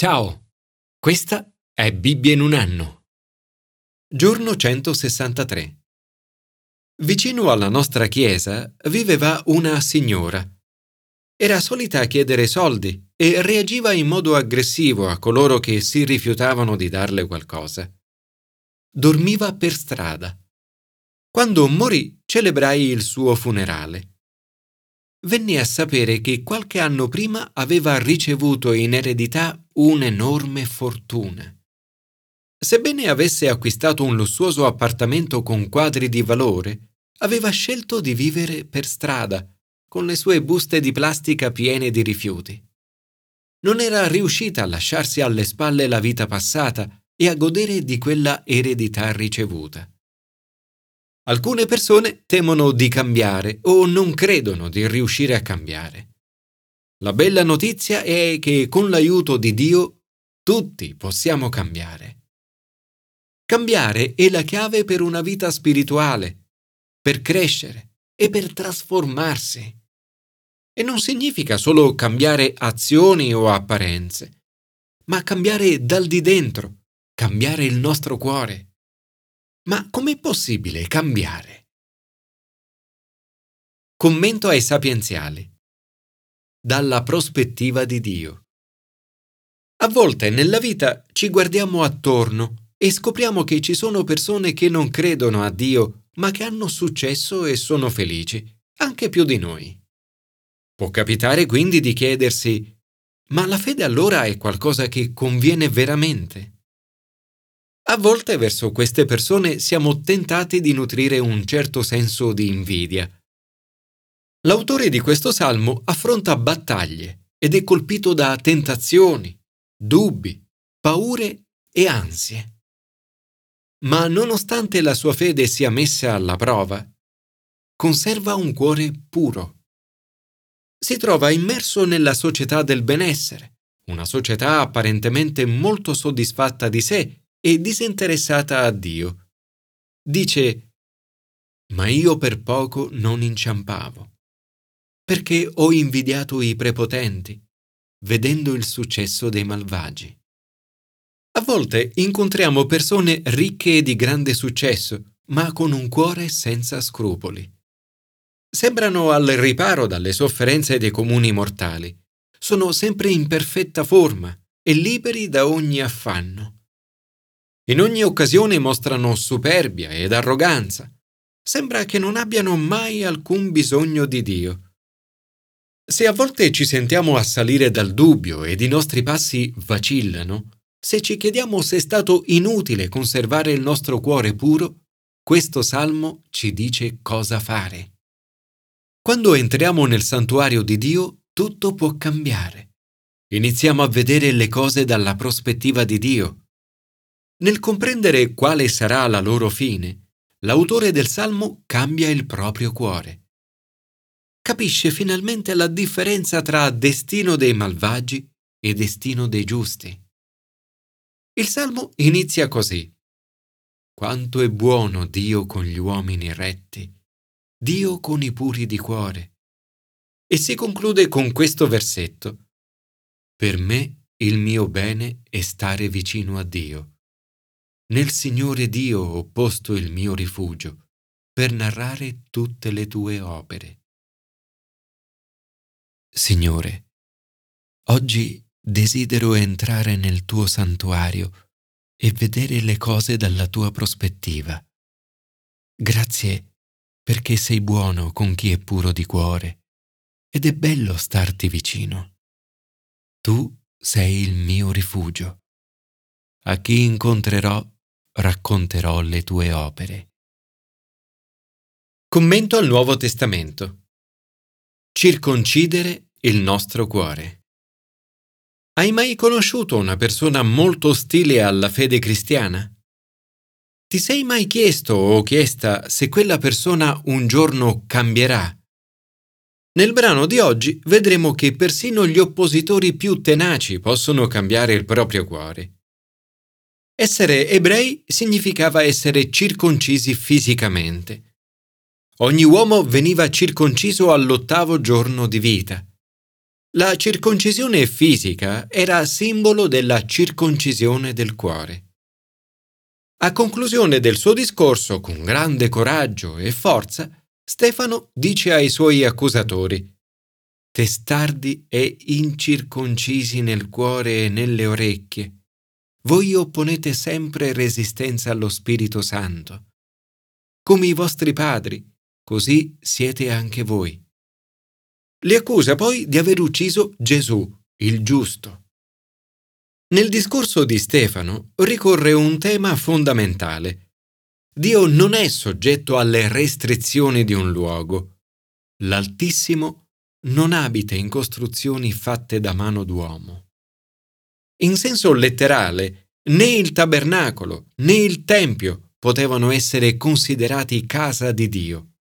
Ciao, questa è Bibbia in un anno. Giorno 163. Vicino alla nostra chiesa viveva una signora. Era solita chiedere soldi e reagiva in modo aggressivo a coloro che si rifiutavano di darle qualcosa. Dormiva per strada. Quando morì celebrai il suo funerale venni a sapere che qualche anno prima aveva ricevuto in eredità un'enorme fortuna. Sebbene avesse acquistato un lussuoso appartamento con quadri di valore, aveva scelto di vivere per strada, con le sue buste di plastica piene di rifiuti. Non era riuscita a lasciarsi alle spalle la vita passata e a godere di quella eredità ricevuta. Alcune persone temono di cambiare o non credono di riuscire a cambiare. La bella notizia è che con l'aiuto di Dio tutti possiamo cambiare. Cambiare è la chiave per una vita spirituale, per crescere e per trasformarsi. E non significa solo cambiare azioni o apparenze, ma cambiare dal di dentro, cambiare il nostro cuore. Ma com'è possibile cambiare? Commento ai sapienziali. Dalla prospettiva di Dio. A volte nella vita ci guardiamo attorno e scopriamo che ci sono persone che non credono a Dio, ma che hanno successo e sono felici, anche più di noi. Può capitare quindi di chiedersi, ma la fede allora è qualcosa che conviene veramente? A volte verso queste persone siamo tentati di nutrire un certo senso di invidia. L'autore di questo salmo affronta battaglie ed è colpito da tentazioni, dubbi, paure e ansie. Ma nonostante la sua fede sia messa alla prova, conserva un cuore puro. Si trova immerso nella società del benessere, una società apparentemente molto soddisfatta di sé e disinteressata a Dio. Dice, ma io per poco non inciampavo, perché ho invidiato i prepotenti, vedendo il successo dei malvagi. A volte incontriamo persone ricche e di grande successo, ma con un cuore senza scrupoli. Sembrano al riparo dalle sofferenze dei comuni mortali, sono sempre in perfetta forma e liberi da ogni affanno. In ogni occasione mostrano superbia ed arroganza. Sembra che non abbiano mai alcun bisogno di Dio. Se a volte ci sentiamo assalire dal dubbio ed i nostri passi vacillano, se ci chiediamo se è stato inutile conservare il nostro cuore puro, questo salmo ci dice cosa fare. Quando entriamo nel santuario di Dio, tutto può cambiare. Iniziamo a vedere le cose dalla prospettiva di Dio nel comprendere quale sarà la loro fine, l'autore del Salmo cambia il proprio cuore. Capisce finalmente la differenza tra destino dei malvagi e destino dei giusti. Il Salmo inizia così. Quanto è buono Dio con gli uomini retti, Dio con i puri di cuore. E si conclude con questo versetto. Per me il mio bene è stare vicino a Dio. Nel Signore Dio ho posto il mio rifugio per narrare tutte le tue opere. Signore, oggi desidero entrare nel tuo santuario e vedere le cose dalla tua prospettiva. Grazie perché sei buono con chi è puro di cuore ed è bello starti vicino. Tu sei il mio rifugio. A chi incontrerò racconterò le tue opere. Commento al Nuovo Testamento. Circoncidere il nostro cuore. Hai mai conosciuto una persona molto ostile alla fede cristiana? Ti sei mai chiesto o chiesta se quella persona un giorno cambierà? Nel brano di oggi vedremo che persino gli oppositori più tenaci possono cambiare il proprio cuore. Essere ebrei significava essere circoncisi fisicamente. Ogni uomo veniva circonciso all'ottavo giorno di vita. La circoncisione fisica era simbolo della circoncisione del cuore. A conclusione del suo discorso, con grande coraggio e forza, Stefano dice ai suoi accusatori, Testardi e incirconcisi nel cuore e nelle orecchie, voi opponete sempre resistenza allo Spirito Santo. Come i vostri padri, così siete anche voi. Li accusa poi di aver ucciso Gesù, il giusto. Nel discorso di Stefano ricorre un tema fondamentale. Dio non è soggetto alle restrizioni di un luogo. L'Altissimo non abita in costruzioni fatte da mano d'uomo. In senso letterale, né il tabernacolo né il Tempio potevano essere considerati casa di Dio.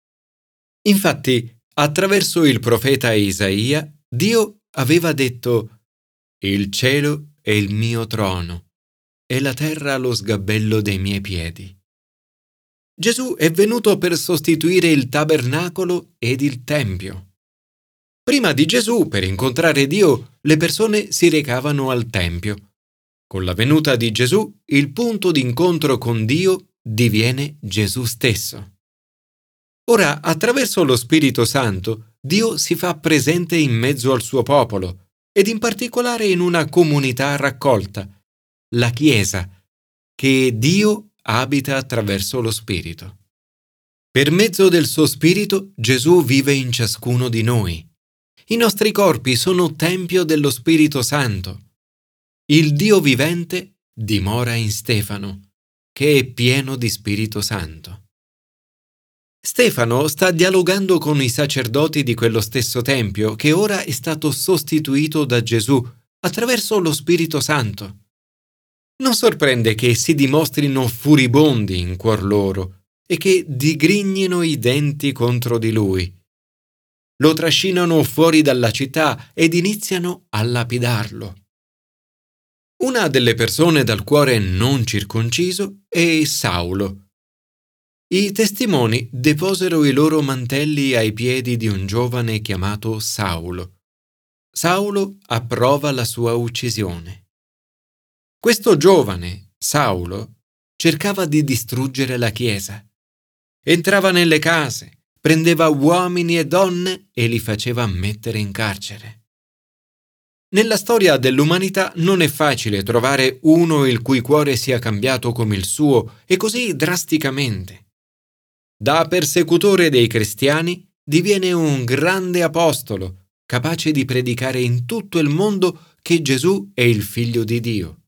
Infatti, attraverso il profeta Isaia, Dio aveva detto Il cielo è il mio trono e la terra lo sgabello dei miei piedi. Gesù è venuto per sostituire il tabernacolo ed il Tempio. Prima di Gesù, per incontrare Dio, le persone si recavano al Tempio. Con la venuta di Gesù, il punto d'incontro con Dio diviene Gesù stesso. Ora, attraverso lo Spirito Santo, Dio si fa presente in mezzo al suo popolo ed in particolare in una comunità raccolta, la Chiesa, che Dio abita attraverso lo Spirito. Per mezzo del suo Spirito Gesù vive in ciascuno di noi. I nostri corpi sono tempio dello Spirito Santo. Il Dio vivente dimora in Stefano, che è pieno di Spirito Santo. Stefano sta dialogando con i sacerdoti di quello stesso Tempio che ora è stato sostituito da Gesù attraverso lo Spirito Santo. Non sorprende che si dimostrino furibondi in cuor loro e che digrignino i denti contro di lui. Lo trascinano fuori dalla città ed iniziano a lapidarlo. Una delle persone dal cuore non circonciso è Saulo, i testimoni deposero i loro mantelli ai piedi di un giovane chiamato Saulo. Saulo approva la sua uccisione. Questo giovane, Saulo, cercava di distruggere la Chiesa. Entrava nelle case, prendeva uomini e donne e li faceva mettere in carcere. Nella storia dell'umanità non è facile trovare uno il cui cuore sia cambiato come il suo e così drasticamente. Da persecutore dei cristiani diviene un grande apostolo, capace di predicare in tutto il mondo che Gesù è il figlio di Dio.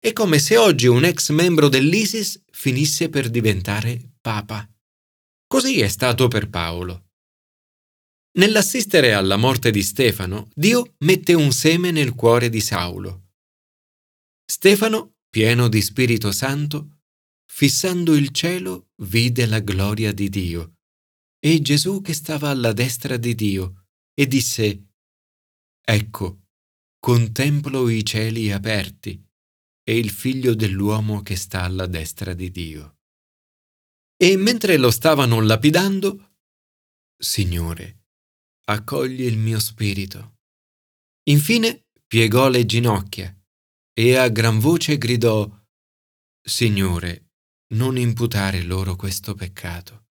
È come se oggi un ex membro dell'ISIS finisse per diventare papa. Così è stato per Paolo. Nell'assistere alla morte di Stefano, Dio mette un seme nel cuore di Saulo. Stefano, pieno di Spirito Santo, fissando il cielo, vide la gloria di Dio e Gesù che stava alla destra di Dio e disse, Ecco, contemplo i cieli aperti e il figlio dell'uomo che sta alla destra di Dio. E mentre lo stavano lapidando, Signore, accogli il mio spirito. Infine piegò le ginocchia e a gran voce gridò, Signore, non imputare loro questo peccato.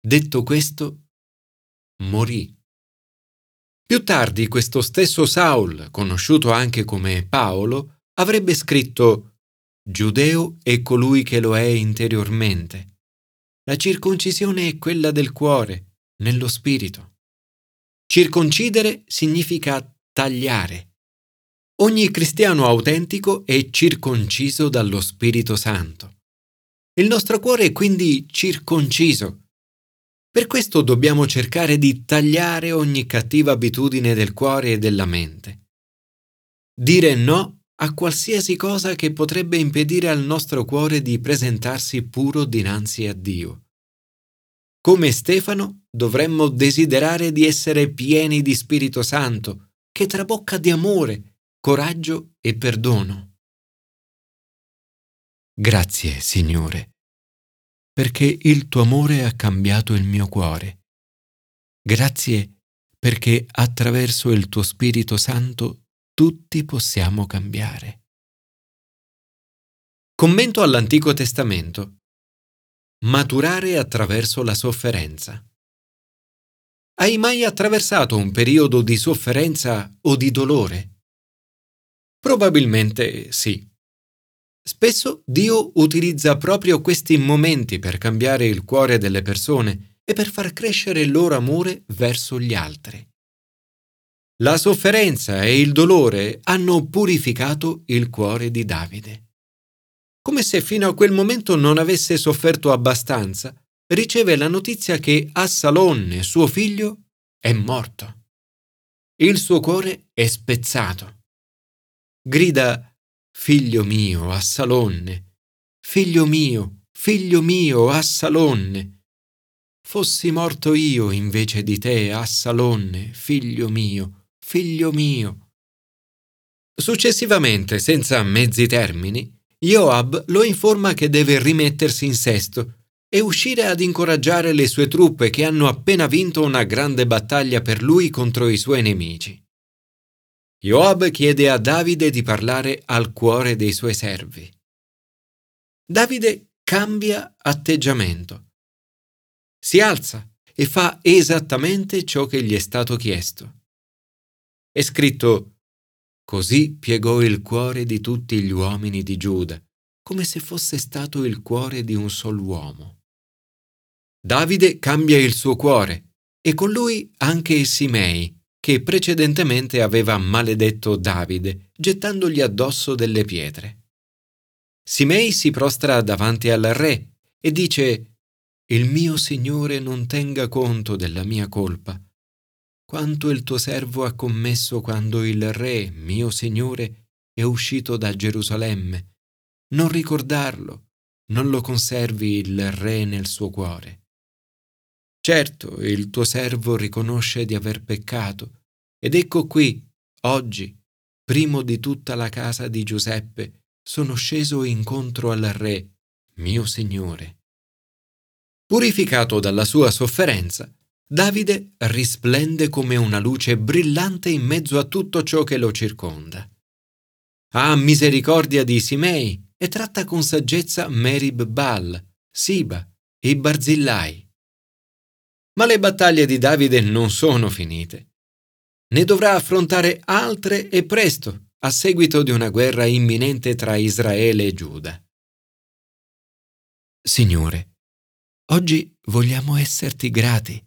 Detto questo, morì. Più tardi questo stesso Saul, conosciuto anche come Paolo, avrebbe scritto Giudeo è colui che lo è interiormente. La circoncisione è quella del cuore, nello spirito. Circoncidere significa tagliare. Ogni cristiano autentico è circonciso dallo Spirito Santo. Il nostro cuore è quindi circonciso. Per questo dobbiamo cercare di tagliare ogni cattiva abitudine del cuore e della mente. Dire no a qualsiasi cosa che potrebbe impedire al nostro cuore di presentarsi puro dinanzi a Dio. Come Stefano dovremmo desiderare di essere pieni di Spirito Santo, che trabocca di amore, coraggio e perdono. Grazie, Signore, perché il tuo amore ha cambiato il mio cuore. Grazie perché attraverso il tuo Spirito Santo tutti possiamo cambiare. Commento all'Antico Testamento. Maturare attraverso la sofferenza. Hai mai attraversato un periodo di sofferenza o di dolore? Probabilmente sì. Spesso Dio utilizza proprio questi momenti per cambiare il cuore delle persone e per far crescere il loro amore verso gli altri. La sofferenza e il dolore hanno purificato il cuore di Davide. Come se fino a quel momento non avesse sofferto abbastanza, riceve la notizia che Assalonne, suo figlio, è morto. Il suo cuore è spezzato. Grida Figlio mio, Assalonne, figlio mio, figlio mio, Assalonne. Fossi morto io invece di te, Assalonne, figlio mio, figlio mio. Successivamente, senza mezzi termini, Joab lo informa che deve rimettersi in sesto e uscire ad incoraggiare le sue truppe che hanno appena vinto una grande battaglia per lui contro i suoi nemici. Joab chiede a Davide di parlare al cuore dei suoi servi. Davide cambia atteggiamento. Si alza e fa esattamente ciò che gli è stato chiesto. È scritto Così piegò il cuore di tutti gli uomini di Giuda, come se fosse stato il cuore di un sol uomo. Davide cambia il suo cuore e con lui anche Simei, che precedentemente aveva maledetto Davide, gettandogli addosso delle pietre. Simei si prostra davanti al re e dice Il mio Signore non tenga conto della mia colpa. Quanto il tuo servo ha commesso quando il re, mio Signore, è uscito da Gerusalemme. Non ricordarlo, non lo conservi il re nel suo cuore. Certo, il tuo servo riconosce di aver peccato, ed ecco qui, oggi, primo di tutta la casa di Giuseppe, sono sceso incontro al Re, mio Signore. Purificato dalla sua sofferenza, Davide risplende come una luce brillante in mezzo a tutto ciò che lo circonda. Ha misericordia di Simei e tratta con saggezza Merib Baal, Siba e Barzillai. Ma le battaglie di Davide non sono finite. Ne dovrà affrontare altre e presto, a seguito di una guerra imminente tra Israele e Giuda. Signore, oggi vogliamo esserti grati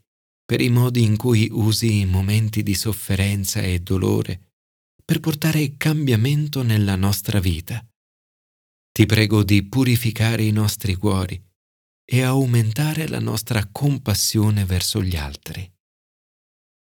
per i modi in cui usi i momenti di sofferenza e dolore per portare cambiamento nella nostra vita. Ti prego di purificare i nostri cuori e aumentare la nostra compassione verso gli altri.